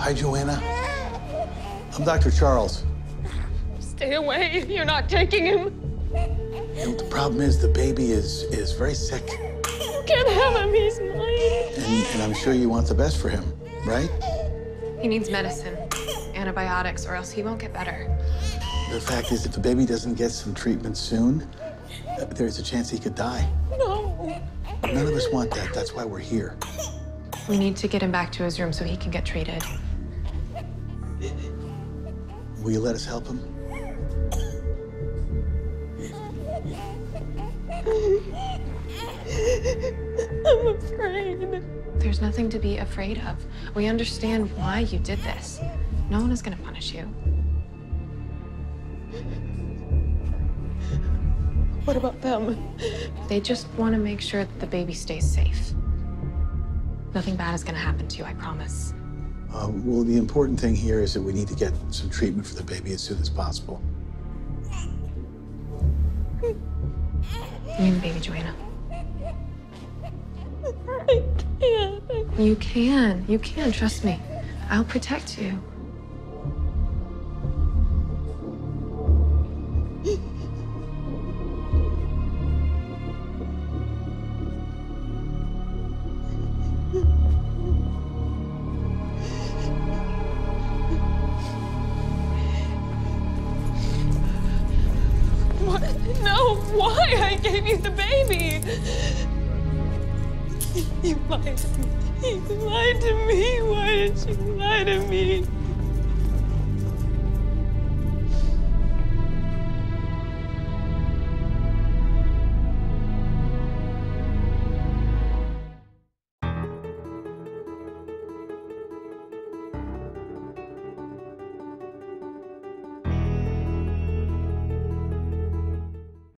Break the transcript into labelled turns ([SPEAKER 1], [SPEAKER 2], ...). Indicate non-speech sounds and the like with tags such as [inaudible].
[SPEAKER 1] Hi, Joanna. I'm Dr. Charles.
[SPEAKER 2] Stay away. You're not taking him.
[SPEAKER 1] You know, the problem is the baby is is very sick,
[SPEAKER 2] You can't have him. He's mine.
[SPEAKER 1] and, and I'm sure you want the best for him, right?
[SPEAKER 3] He needs medicine, antibiotics, or else he won't get better.
[SPEAKER 1] The fact is, if the baby doesn't get some treatment soon, there's a chance he could die.
[SPEAKER 2] No.
[SPEAKER 1] None of us want that. That's why we're here.
[SPEAKER 3] We need to get him back to his room so he can get treated.
[SPEAKER 1] Will you let us help him?
[SPEAKER 2] I'm afraid.
[SPEAKER 3] There's nothing to be afraid of. We understand why you did this. No one is going to punish you.
[SPEAKER 2] What about them?
[SPEAKER 3] They just want to make sure that the baby stays safe. Nothing bad is going to happen to you, I promise.
[SPEAKER 1] Uh, well, the important thing here is that we need to get some treatment for the baby as soon as possible.
[SPEAKER 3] You mean the baby, Joanna?
[SPEAKER 2] I can't.
[SPEAKER 3] You can. You can. Trust me. I'll protect you. [laughs]
[SPEAKER 2] No, why? I gave you the baby. You lied to me. You lied to me. Why did you lie to me?